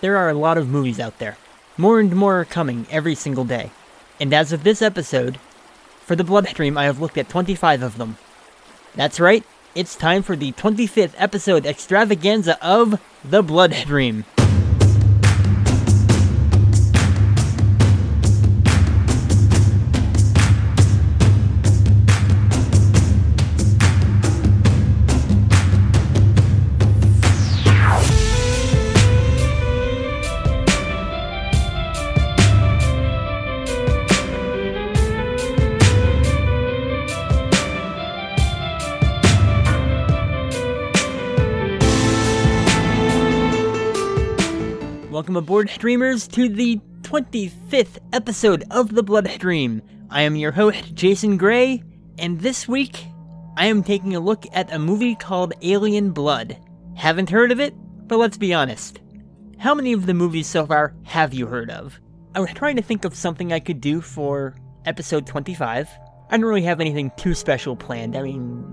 There are a lot of movies out there. More and more are coming every single day. And as of this episode, for the Bloodstream, I have looked at 25 of them. That's right, it's time for the 25th episode extravaganza of The Bloodstream. Welcome aboard, streamers, to the 25th episode of The Bloodstream. I am your host, Jason Gray, and this week I am taking a look at a movie called Alien Blood. Haven't heard of it, but let's be honest. How many of the movies so far have you heard of? I was trying to think of something I could do for episode 25. I don't really have anything too special planned. I mean,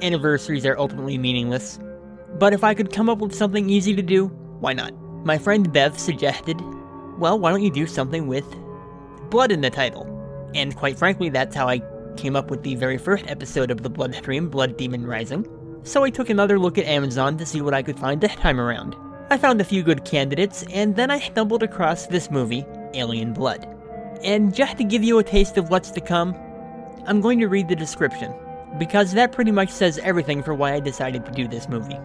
anniversaries are ultimately meaningless. But if I could come up with something easy to do, why not? My friend Bev suggested, well, why don't you do something with blood in the title? And quite frankly, that's how I came up with the very first episode of the Bloodstream, Blood Demon Rising. So I took another look at Amazon to see what I could find this time around. I found a few good candidates, and then I stumbled across this movie, Alien Blood. And just to give you a taste of what's to come, I'm going to read the description, because that pretty much says everything for why I decided to do this movie.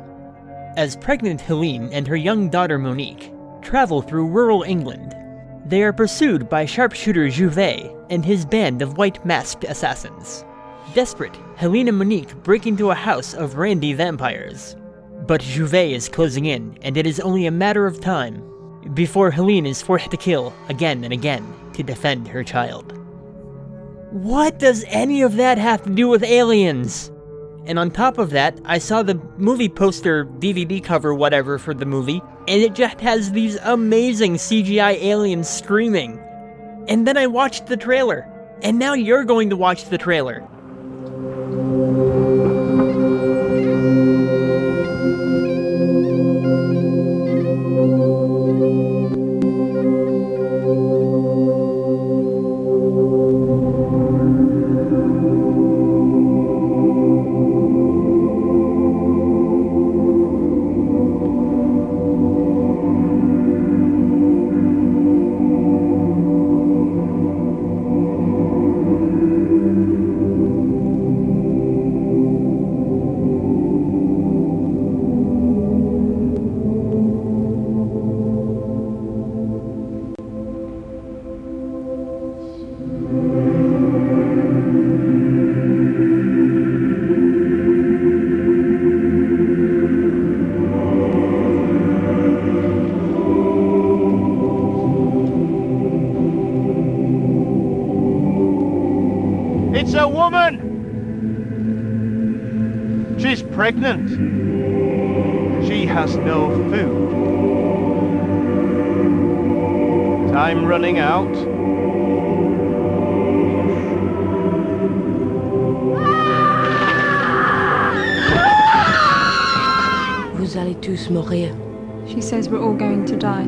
As pregnant Helene and her young daughter Monique travel through rural England, they are pursued by sharpshooter Jouvet and his band of white masked assassins. Desperate, Helene and Monique break into a house of randy vampires. But Jouvet is closing in, and it is only a matter of time before Helene is forced to kill again and again to defend her child. What does any of that have to do with aliens? And on top of that, I saw the movie poster, DVD cover, whatever, for the movie, and it just has these amazing CGI aliens screaming. And then I watched the trailer, and now you're going to watch the trailer. It's a woman! She's pregnant. She has no food. Time running out. Vous allez tous mourir. She says we're all going to die.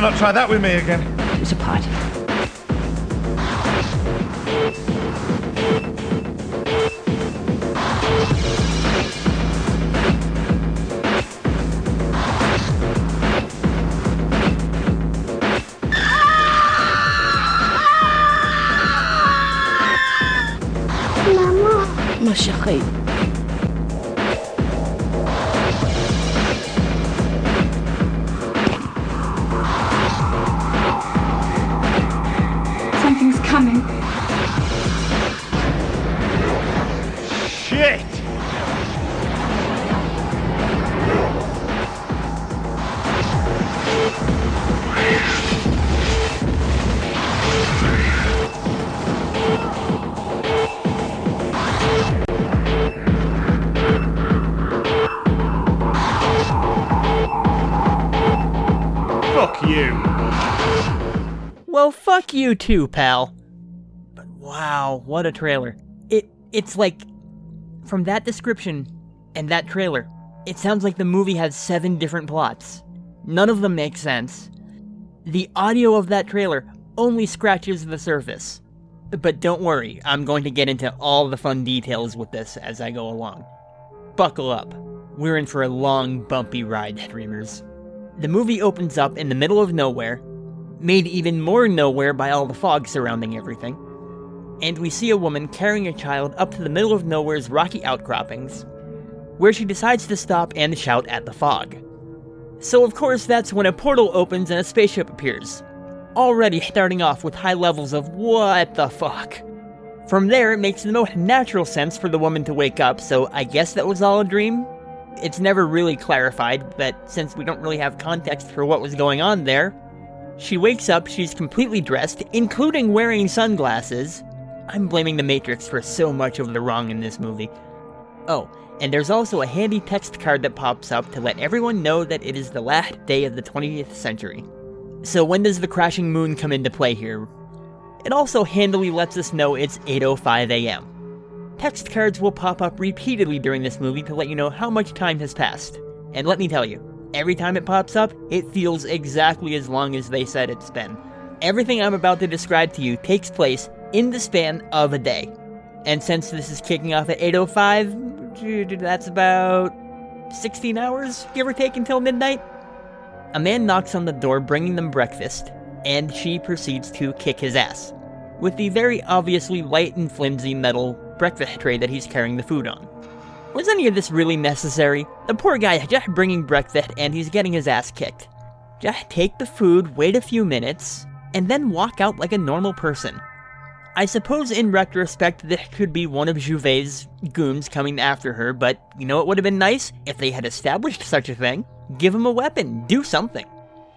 Better not try that with me again. It was a party. Ma chérie. Something's you too, pal. But wow, what a trailer. It it's like from that description and that trailer, it sounds like the movie has seven different plots. None of them make sense. The audio of that trailer only scratches the surface. But don't worry, I'm going to get into all the fun details with this as I go along. Buckle up. We're in for a long, bumpy ride, dreamers. The movie opens up in the middle of nowhere, made even more nowhere by all the fog surrounding everything, and we see a woman carrying a child up to the middle of nowhere's rocky outcroppings, where she decides to stop and shout at the fog. So, of course, that's when a portal opens and a spaceship appears, already starting off with high levels of what the fuck. From there, it makes the most natural sense for the woman to wake up, so I guess that was all a dream? It's never really clarified, but since we don't really have context for what was going on there, she wakes up, she's completely dressed, including wearing sunglasses. I'm blaming the Matrix for so much of the wrong in this movie. Oh, and there's also a handy text card that pops up to let everyone know that it is the last day of the 20th century. So when does the crashing moon come into play here? It also handily lets us know it's 8:05 a.m. Text cards will pop up repeatedly during this movie to let you know how much time has passed. And let me tell you, every time it pops up, it feels exactly as long as they said it's been. Everything I'm about to describe to you takes place in the span of a day. And since this is kicking off at 8:05, that's about 16 hours, give or take until midnight. A man knocks on the door bringing them breakfast, and she proceeds to kick his ass with the very obviously light and flimsy metal breakfast tray that he's carrying the food on. Was any of this really necessary? The poor guy just bringing breakfast and he's getting his ass kicked. Just take the food, wait a few minutes, and then walk out like a normal person. I suppose in retrospect this could be one of Jouvet's goons coming after her, but you know it would have been nice if they had established such a thing. Give him a weapon, do something.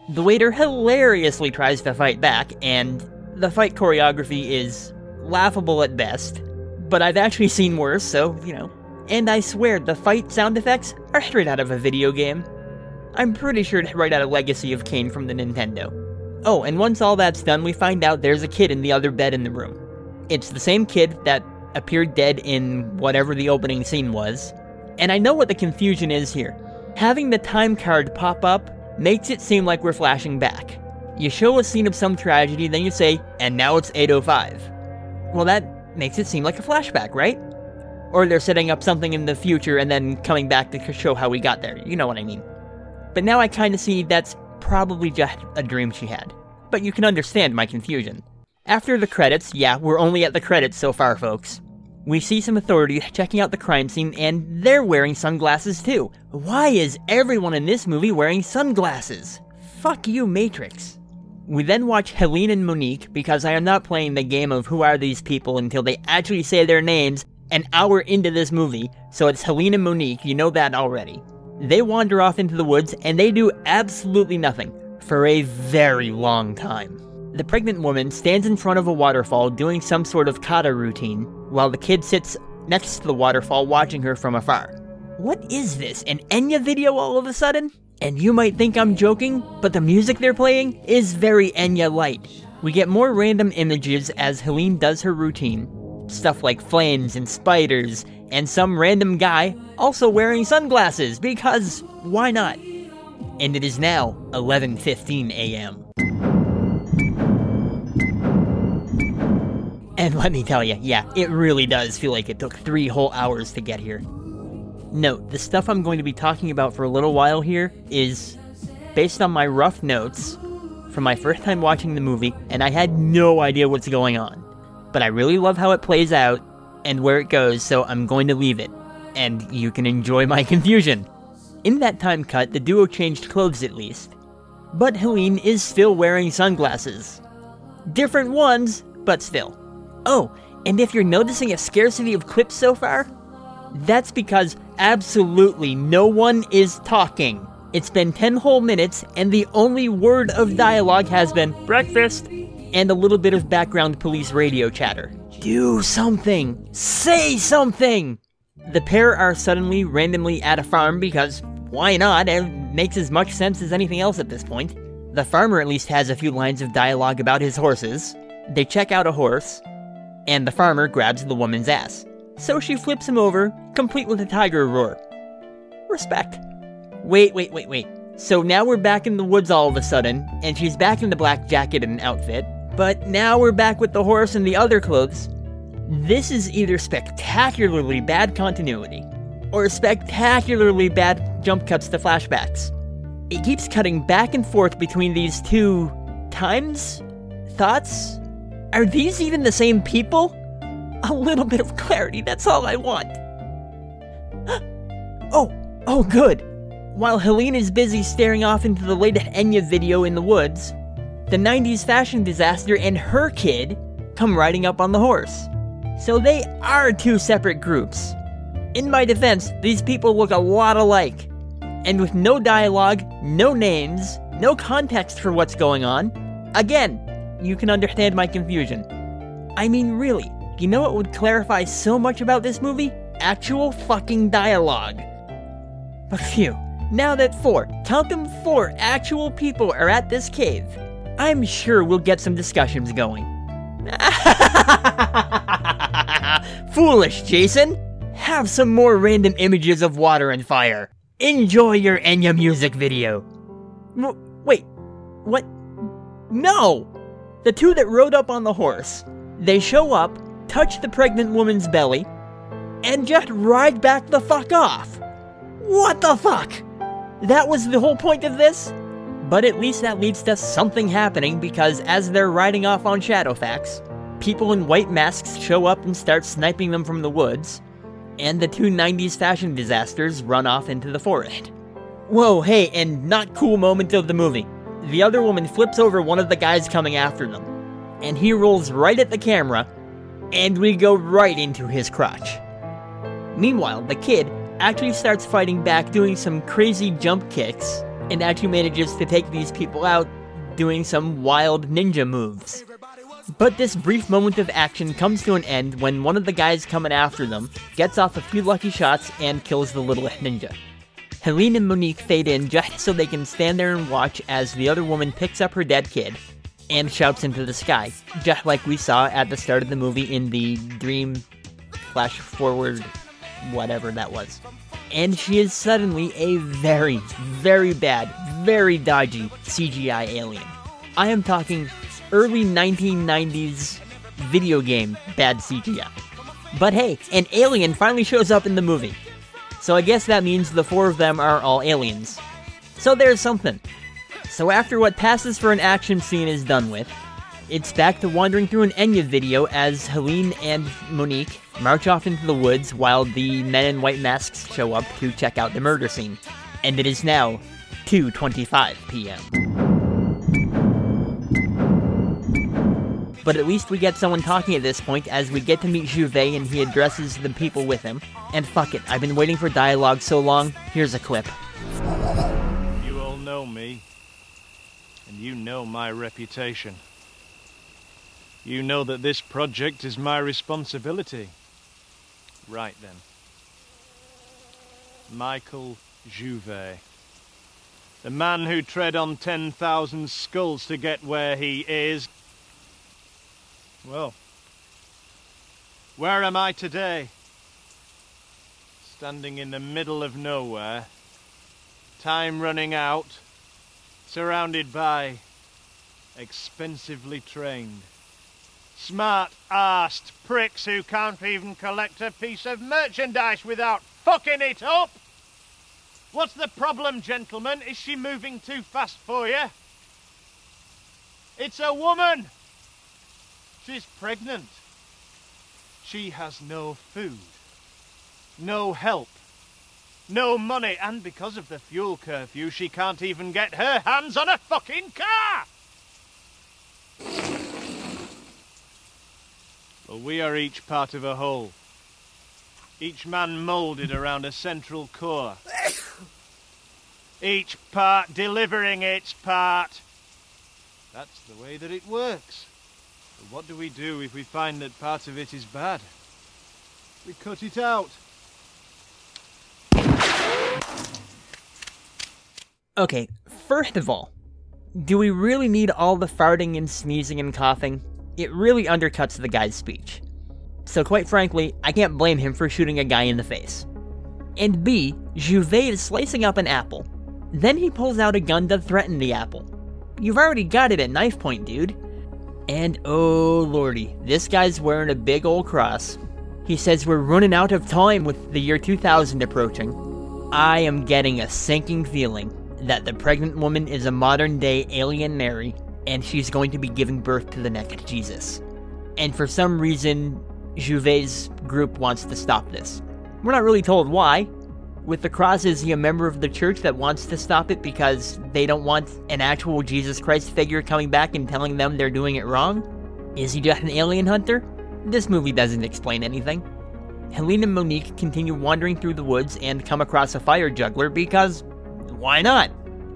The waiter hilariously tries to fight back, and the fight choreography is laughable at best, but I've actually seen worse, so, you know. And I swear, the fight sound effects are straight out of a video game. I'm pretty sure it's right out of Legacy of Kain from the Nintendo. Oh, and once all that's done, we find out there's a kid in the other bed in the room. It's the same kid that appeared dead in whatever the opening scene was. And I know what the confusion is here. Having the time card pop up makes it seem like we're flashing back. You show a scene of some tragedy, then you say, and now it's 805. Well, that makes it seem like a flashback, right? Or they're setting up something in the future and then coming back to show how we got there. You know what I mean. But now I kind of see that's probably just a dream she had. But you can understand my confusion. After the credits, yeah, we're only at the credits so far, folks. We see some authorities checking out the crime scene, and they're wearing sunglasses too. Why is everyone in this movie wearing sunglasses? Fuck you, Matrix. We then watch Helene and Monique because I am not playing the game of who are these people until they actually say their names an hour into this movie, so it's Helene and Monique, you know that already. They wander off into the woods and they do absolutely nothing for a very long time. The pregnant woman stands in front of a waterfall doing some sort of kata routine, while the kid sits next to the waterfall watching her from afar. What is this, an Enya video all of a sudden? And you might think I'm joking, but the music they're playing is very Enya light. We get more random images as Helene does her routine. Stuff like flames and spiders, and some random guy also wearing sunglasses because why not? And it is now 11:15 a.m. And let me tell you, yeah, it really does feel like it took 3 whole hours to get here. Note, the stuff I'm going to be talking about for a little while here is based on my rough notes from my first time watching the movie, and I had no idea what's going on. But I really love how it plays out and where it goes, so I'm going to leave it, and you can enjoy my confusion. In that time cut, the duo changed clothes at least, but Helene is still wearing sunglasses. Different ones, but still. Oh, and if you're noticing a scarcity of clips so far, that's because absolutely no one is talking. It's been 10 whole minutes, and the only word of dialogue has been breakfast and a little bit of background police radio chatter. Do something! Say something! The pair are suddenly randomly at a farm because why not? It makes as much sense as anything else at this point. The farmer at least has a few lines of dialogue about his horses. They check out a horse, and the farmer grabs the woman's ass. So she flips him over, complete with a tiger roar. Respect. Wait, wait, wait, wait. So now we're back in the woods all of a sudden, and she's back in the black jacket and outfit, but now we're back with the horse and the other clothes. This is either spectacularly bad continuity, or spectacularly bad jump cuts to flashbacks. It keeps cutting back and forth between these two times? Thoughts? Are these even the same people? A little bit of clarity, that's all I want. oh, oh, good. While Helene is busy staring off into the latest Enya video in the woods, the 90s fashion disaster and her kid come riding up on the horse. So they are two separate groups. In my defense, these people look a lot alike. And with no dialogue, no names, no context for what's going on, again, you can understand my confusion. I mean, really, you know what would clarify so much about this movie? Actual fucking dialogue. But phew, now that four, count them four actual people are at this cave, I'm sure we'll get some discussions going. Foolish, Jason! Have some more random images of water and fire. Enjoy your Enya music video. Wait, what? No! The two that rode up on the horse, they show up, touch the pregnant woman's belly, and just ride back the fuck off. What the fuck? That was the whole point of this? But at least that leads to something happening because as they're riding off on Shadowfax, people in white masks show up and start sniping them from the woods, and the two 90s fashion disasters run off into the forest. Whoa, hey, and not cool moment of the movie. The other woman flips over one of the guys coming after them, and he rolls right at the camera, and we go right into his crotch. Meanwhile, the kid actually starts fighting back, doing some crazy jump kicks, and actually manages to take these people out, doing some wild ninja moves. But this brief moment of action comes to an end when one of the guys coming after them gets off a few lucky shots and kills the little ninja. Helene and Monique fade in just so they can stand there and watch as the other woman picks up her dead kid and shouts into the sky, just like we saw at the start of the movie in the dream flash forward, whatever that was. And she is suddenly a very, very bad, very dodgy CGI alien. I am talking early 1990s video game bad CGI. But hey, an alien finally shows up in the movie. So I guess that means the four of them are all aliens. So there's something. So after what passes for an action scene is done with, it's back to wandering through an Enya video as Helene and Monique march off into the woods while the men in white masks show up to check out the murder scene. And it is now 2:25 p.m. But at least we get someone talking at this point as we get to meet Jouvet and he addresses the people with him. And fuck it, I've been waiting for dialogue so long, here's a clip. You all know me, and you know my reputation. You know that this project is my responsibility. Right then. Michael Jouvet. The man who tread on 10,000 skulls to get where he is. Well, where am I today? Standing in the middle of nowhere, time running out, surrounded by expensively trained, smart arsed pricks who can't even collect a piece of merchandise without fucking it up. What's the problem, gentlemen? Is she moving too fast for you? It's a woman. She's pregnant. She has no food, no help, no money, and because of the fuel curfew, she can't even get her hands on a fucking car! Well, we are each part of a whole. Each man moulded around a central core. Each part delivering its part. That's the way that it works. But what do we do if we find that part of it is bad? We cut it out. Okay, first of all, do we really need all the farting and sneezing and coughing? It really undercuts the guy's speech. So, quite frankly, I can't blame him for shooting a guy in the face. And B, Jouvet is slicing up an apple. Then he pulls out a gun to threaten the apple. You've already got it at knife point, dude. And oh lordy, this guy's wearing a big old cross. He says we're running out of time with the year 2000 approaching. I am getting a sinking feeling that the pregnant woman is a modern day alien Mary, and she's going to be giving birth to the next Jesus. And for some reason, Jouvet's group wants to stop this. We're not really told why. With the cross, is he a member of the church that wants to stop it because they don't want an actual Jesus Christ figure coming back and telling them they're doing it wrong? Is he just an alien hunter? This movie doesn't explain anything. Helene and Monique continue wandering through the woods and come across a fire juggler because why not?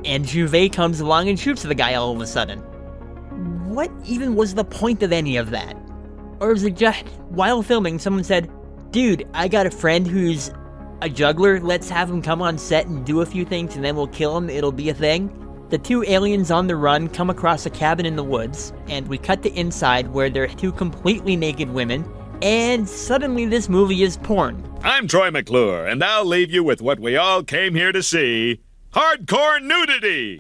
And Jouvet comes along and shoots the guy all of a sudden. What even was the point of any of that? Or is it just, while filming, someone said, Dude, I got a friend who's a juggler, let's have him come on set and do a few things and then we'll kill him, it'll be a thing? The two aliens on the run come across a cabin in the woods, and we cut to inside where there are two completely naked women, and suddenly this movie is porn. I'm Troy McClure, and I'll leave you with what we all came here to see hardcore nudity!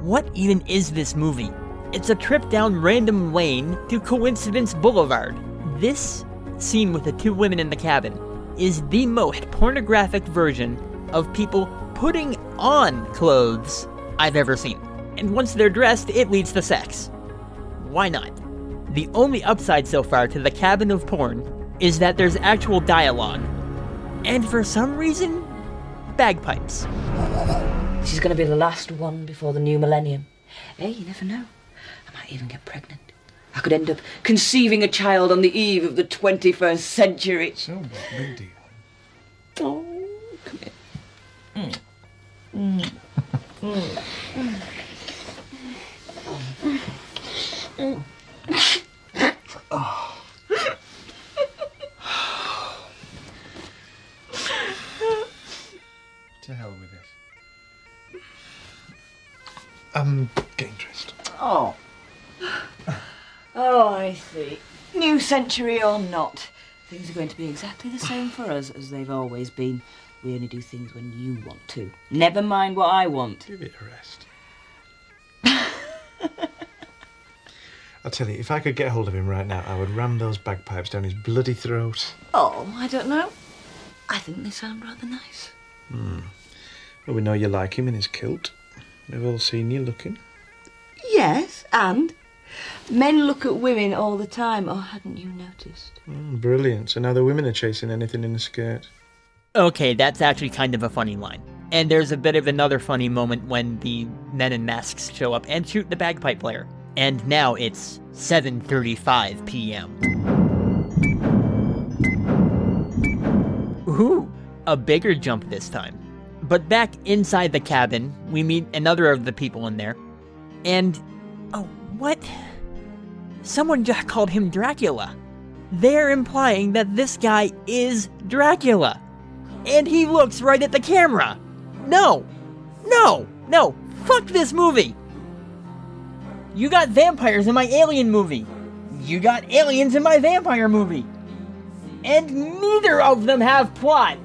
What even is this movie? It's a trip down random lane to Coincidence Boulevard. This scene with the two women in the cabin is the most pornographic version of people putting on clothes I've ever seen. And once they're dressed, it leads to sex. Why not? The only upside so far to the cabin of porn is that there's actual dialogue. And for some reason, bagpipes. Going to be the last one before the new millennium. Hey, you never know. Might even get pregnant. I could end up conceiving a child on the eve of the 21st century. So what? Big deal. Oh, come here. To mm. mm. mm. Century or not, things are going to be exactly the same for us as they've always been. We only do things when you want to. Never mind what I want. Give it a rest. I'll tell you, if I could get hold of him right now, I would ram those bagpipes down his bloody throat. Oh, I don't know. I think they sound rather nice. Hmm. Well, we know you like him in his kilt. We've all seen you looking. Yes, and men look at women all the time. Oh, hadn't you noticed? Mm, brilliant. So now the women are chasing anything in a skirt. Okay, that's actually kind of a funny line. And there's a bit of another funny moment when the men in masks show up and shoot the bagpipe player. And now it's 7:35 p.m. Ooh, a bigger jump this time. But back inside the cabin, we meet another of the people in there. And oh, what? Someone just called him Dracula. They're implying that this guy is Dracula. And he looks right at the camera. No. No. No. Fuck this movie. You got vampires in my alien movie. You got aliens in my vampire movie. And neither of them have plot.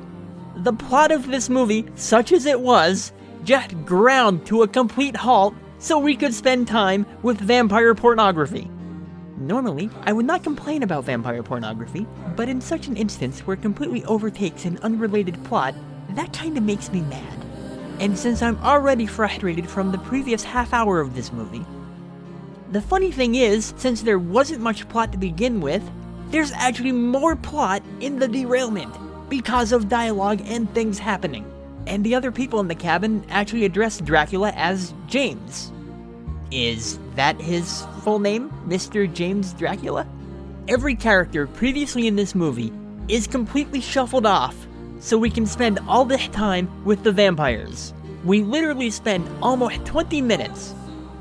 The plot of this movie, such as it was, just ground to a complete halt so we could spend time with vampire pornography. Normally, I would not complain about vampire pornography, but in such an instance where it completely overtakes an unrelated plot, that kinda makes me mad. And since I'm already frustrated from the previous half hour of this movie, the funny thing is, since there wasn't much plot to begin with, there's actually more plot in the derailment because of dialogue and things happening. And the other people in the cabin actually address Dracula as James. Is that his full name, Mr. James Dracula? Every character previously in this movie is completely shuffled off so we can spend all this time with the vampires. We literally spend almost 20 minutes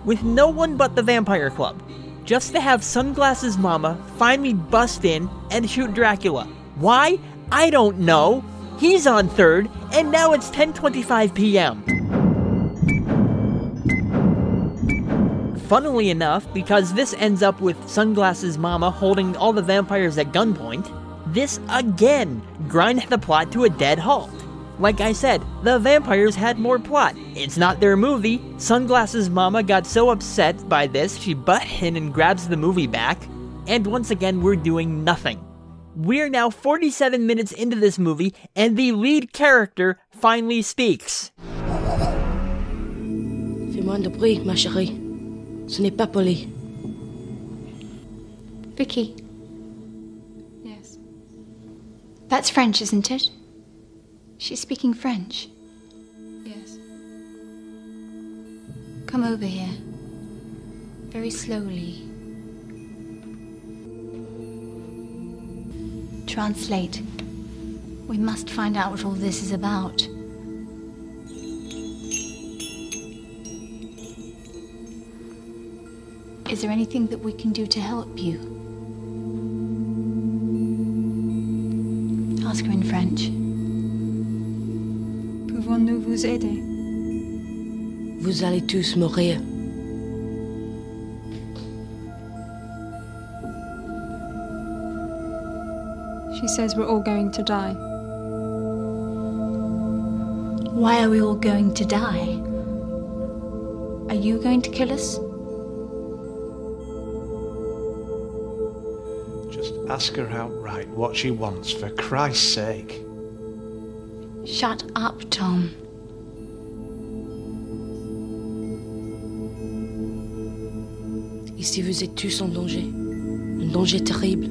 with no one but the Vampire Club, just to have Sunglasses Mama finally bust in and shoot Dracula. Why? I don't know. He's on third, and now it's 10:25 p.m. Funnily enough, because this ends up with Sunglasses Mama holding all the vampires at gunpoint, this again grinds the plot to a dead halt. Like I said, the vampires had more plot. It's not their movie. Sunglasses Mama got so upset by this, she butt in and grabs the movie back. And once again, we're doing nothing. We're now 47 minutes into this movie, and the lead character finally speaks. Fais moins de bruit, ma chérie. Ce n'est pas poli. Vicky. Yes. That's French, isn't it? She's speaking French. Yes. Come over here. Very slowly. Translate. We must find out what all this is about. Is there anything that we can do to help you? Ask her in French. Pouvons-nous vous aider? Vous allez tous mourir. She says we're all going to die. Why are we all going to die? Are you going to kill us? Just ask her outright what she wants, for Christ's sake. Shut up, Tom. Ici, vous êtes tous en danger. Un danger terrible.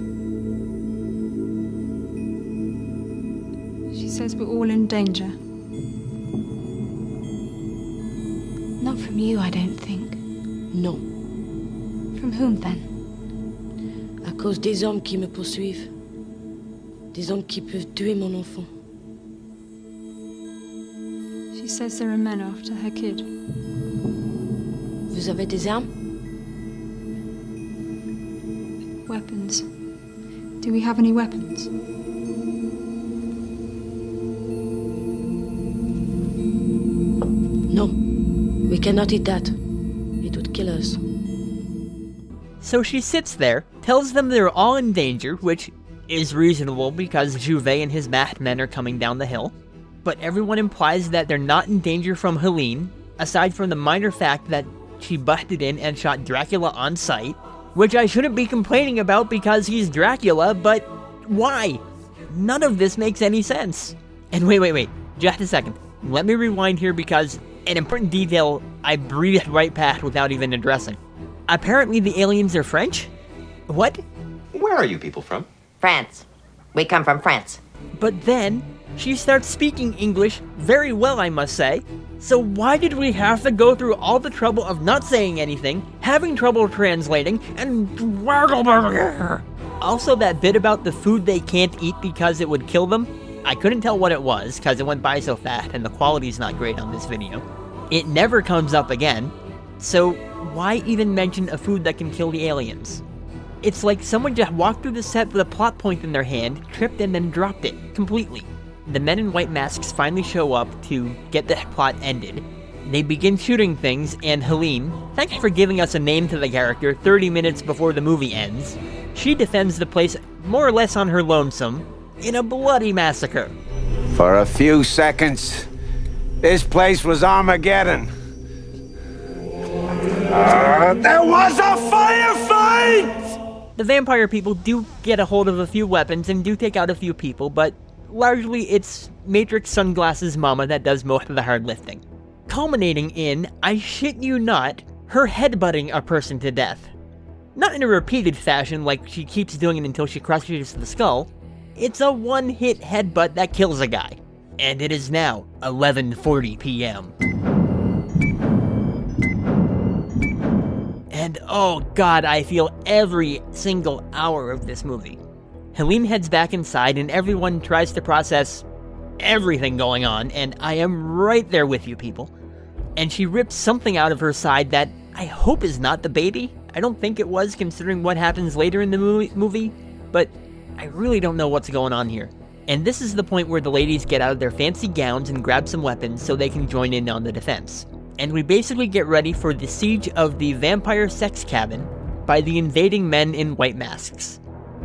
She says we're all in danger. Not from you, I don't think. No. From whom then? À cause des hommes qui me poursuivent. Des hommes qui peuvent tuer mon enfant. She says there are men after her kid. Vous avez des armes Weapons. Do we have any weapons? No. We cannot eat that. It would kill us. So she sits there, tells them they're all in danger, which is reasonable because Jouvet and his masked men are coming down the hill. But everyone implies that they're not in danger from Helene, aside from the minor fact that she busted in and shot Dracula on sight, which I shouldn't be complaining about because he's Dracula, but why? None of this makes any sense. And wait, wait, wait, just a second. Let me rewind here because an important detail I breezed right past without even addressing. Apparently, the aliens are French? What? Where are you people from? France. We come from France. But then, she starts speaking English very well, I must say. So why did we have to go through all the trouble of not saying anything, having trouble translating, and also that bit about the food they can't eat because it would kill them? I couldn't tell what it was because it went by so fast and the quality's not great on this video. It never comes up again. So why even mention a food that can kill the aliens? It's like someone just walked through the set with a plot point in their hand, tripped and then dropped it completely. The men in white masks finally show up to get the plot ended. They begin shooting things, and Helene, thanks for giving us a name to the character 30 minutes before the movie ends, she defends the place more or less on her lonesome in a bloody massacre. For a few seconds, this place was Armageddon. Uh, there was a firefight! The vampire people do get a hold of a few weapons and do take out a few people, but largely it's Matrix Sunglasses Mama that does most of the hard lifting. Culminating in, I shit you not, her headbutting a person to death. Not in a repeated fashion like she keeps doing it until she crushes the skull. It's a one-hit headbutt that kills a guy. And it is now 11:40 p.m. And oh god, I feel every single hour of this movie. Helene heads back inside, and everyone tries to process everything going on, and I am right there with you, people. And she rips something out of her side that I hope is not the baby. I don't think it was, considering what happens later in the movie, but I really don't know what's going on here. And this is the point where the ladies get out of their fancy gowns and grab some weapons so they can join in on the defense. And we basically get ready for the siege of the vampire sex cabin by the invading men in white masks.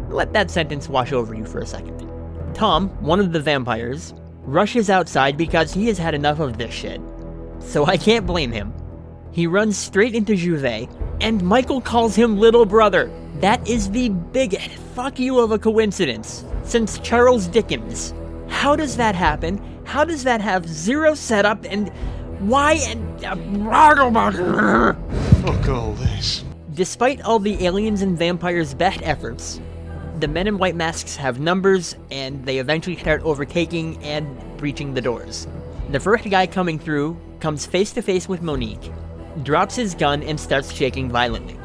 Let that sentence wash over you for a second. Tom, one of the vampires, rushes outside because he has had enough of this shit. So I can't blame him. He runs straight into Jouvet, and Michael calls him little brother. That is the biggest fuck you of a coincidence since Charles Dickens. How does that happen? How does that have zero setup and why and Fuck all this. Despite all the aliens and vampires' best efforts, the men in white masks have numbers and they eventually start overtaking and breaching the doors. The first guy coming through comes face to face with Monique, drops his gun, and starts shaking violently.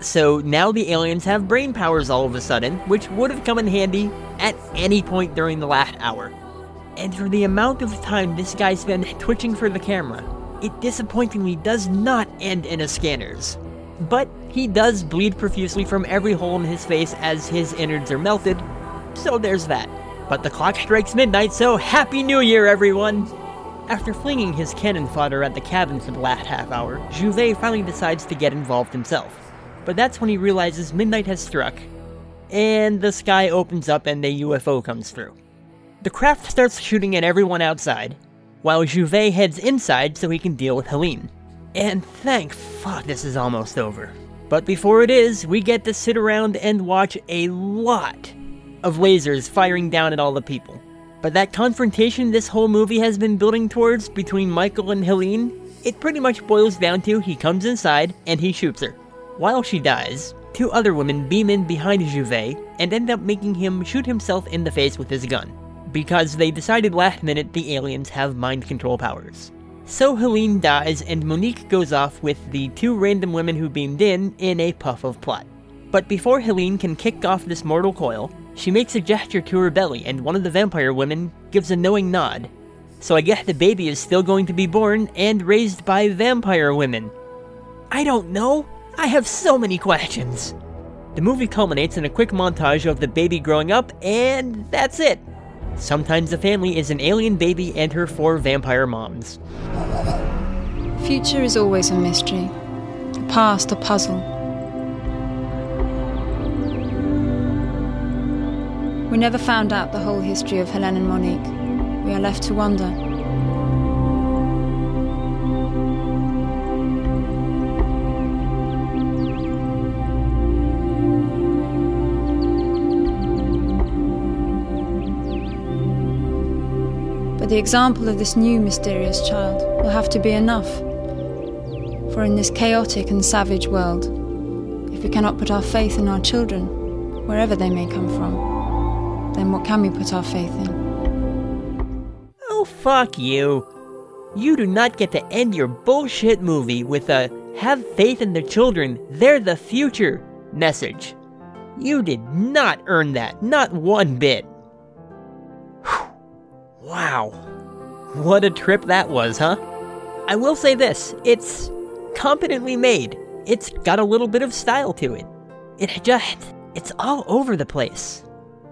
So now the aliens have brain powers all of a sudden, which would have come in handy at any point during the last hour. And for the amount of time this guy spent twitching for the camera, it disappointingly does not end in a scanner's. But he does bleed profusely from every hole in his face as his innards are melted, so there's that. But the clock strikes midnight, so Happy New Year, everyone! After flinging his cannon fodder at the cabin for the last half hour, Jouvet finally decides to get involved himself. But that's when he realizes midnight has struck, and the sky opens up and a UFO comes through. The craft starts shooting at everyone outside, while Jouvet heads inside so he can deal with Helene. And thank fuck this is almost over. But before it is, we get to sit around and watch a lot of lasers firing down at all the people. But that confrontation this whole movie has been building towards between Michael and Helene, it pretty much boils down to he comes inside and he shoots her. While she dies, two other women beam in behind Jouvet and end up making him shoot himself in the face with his gun, because they decided last minute the aliens have mind control powers. So Helene dies and Monique goes off with the two random women who beamed in in a puff of plot. But before Helene can kick off this mortal coil, she makes a gesture to her belly and one of the vampire women gives a knowing nod. So I guess the baby is still going to be born and raised by vampire women. I don't know. I have so many questions. The movie culminates in a quick montage of the baby growing up, and that's it. Sometimes the family is an alien baby and her four vampire moms. Future is always a mystery, the past a puzzle. We never found out the whole history of Helene and Monique. We are left to wonder. The example of this new mysterious child will have to be enough. For in this chaotic and savage world, if we cannot put our faith in our children, wherever they may come from, then what can we put our faith in? Oh, fuck you. You do not get to end your bullshit movie with a have faith in the children, they're the future message. You did not earn that, not one bit. Wow. What a trip that was, huh? I will say this it's competently made. It's got a little bit of style to it. It just, it's all over the place.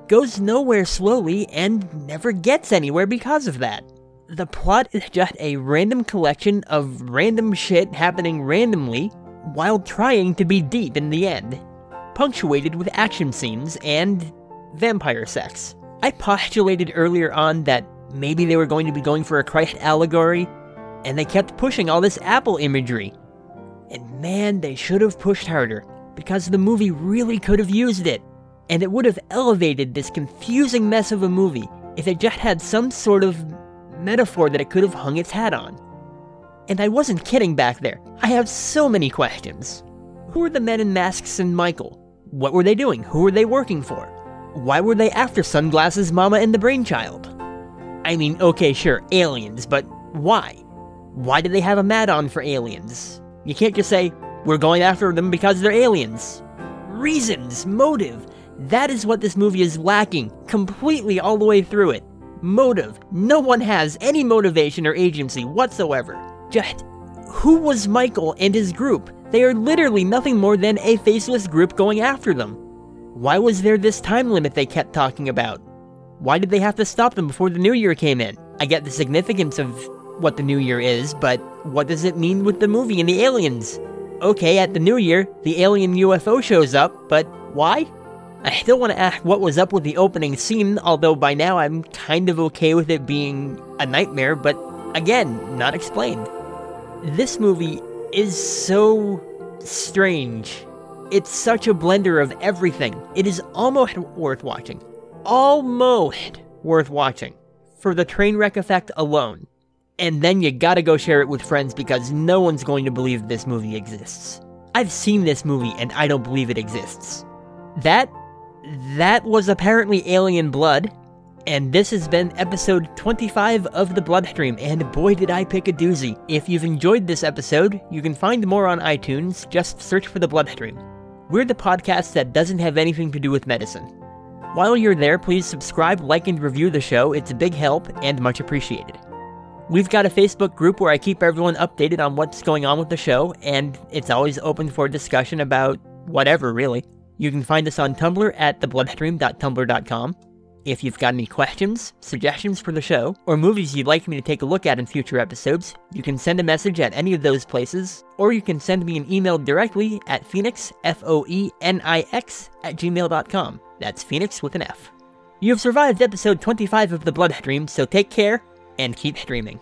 Goes nowhere slowly and never gets anywhere because of that. The plot is just a random collection of random shit happening randomly while trying to be deep in the end, punctuated with action scenes and vampire sex. I postulated earlier on that maybe they were going to be going for a Christ allegory, and they kept pushing all this Apple imagery. And man, they should have pushed harder, because the movie really could have used it. And it would have elevated this confusing mess of a movie if it just had some sort of metaphor that it could have hung its hat on. And I wasn't kidding back there. I have so many questions. Who are the men in masks and Michael? What were they doing? Who were they working for? Why were they after Sunglasses Mama and the Brainchild? I mean, okay, sure, aliens, but why? Why do they have a mat on for aliens? You can't just say, we're going after them because they're aliens. Reasons, motive. That is what this movie is lacking completely all the way through it. Motive. No one has any motivation or agency whatsoever. Just, who was Michael and his group? They are literally nothing more than a faceless group going after them. Why was there this time limit they kept talking about? Why did they have to stop them before the new year came in? I get the significance of what the new year is, but what does it mean with the movie and the aliens? Okay, at the new year, the alien UFO shows up, but why? I still want to ask what was up with the opening scene, although by now I'm kind of okay with it being a nightmare, but again, not explained. This movie is so strange. It's such a blender of everything. It is almost worth watching. Almost worth watching. For the train wreck effect alone. And then you gotta go share it with friends because no one's going to believe this movie exists. I've seen this movie and I don't believe it exists. That that was apparently alien blood, and this has been episode 25 of The Bloodstream, and boy did I pick a doozy. If you've enjoyed this episode, you can find more on iTunes, just search for The Bloodstream. We're the podcast that doesn't have anything to do with medicine. While you're there, please subscribe, like, and review the show, it's a big help and much appreciated. We've got a Facebook group where I keep everyone updated on what's going on with the show, and it's always open for discussion about whatever, really. You can find us on Tumblr at thebloodstream.tumblr.com. If you've got any questions, suggestions for the show, or movies you'd like me to take a look at in future episodes, you can send a message at any of those places, or you can send me an email directly at phoenix, F O E N I X, at gmail.com. That's Phoenix with an F. You have survived episode 25 of The Bloodstream, so take care and keep streaming.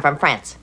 Come from France.